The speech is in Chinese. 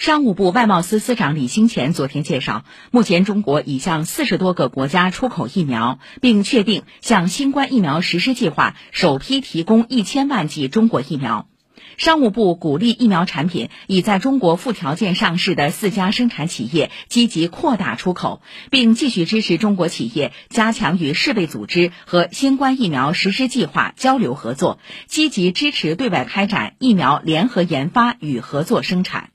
商务部外贸司司长李兴前昨天介绍目前中国已向四十多个国家出口疫苗并确定向新冠疫苗实施计划首批提供一千万剂中国疫苗。商务部鼓励疫苗产品已在中国附条件上市的四家生产企业积极扩大出口并继续支持中国企业加强与世卫组织和新冠疫苗实施计划交流合作积极支持对外开展疫苗联合研发与合作生产。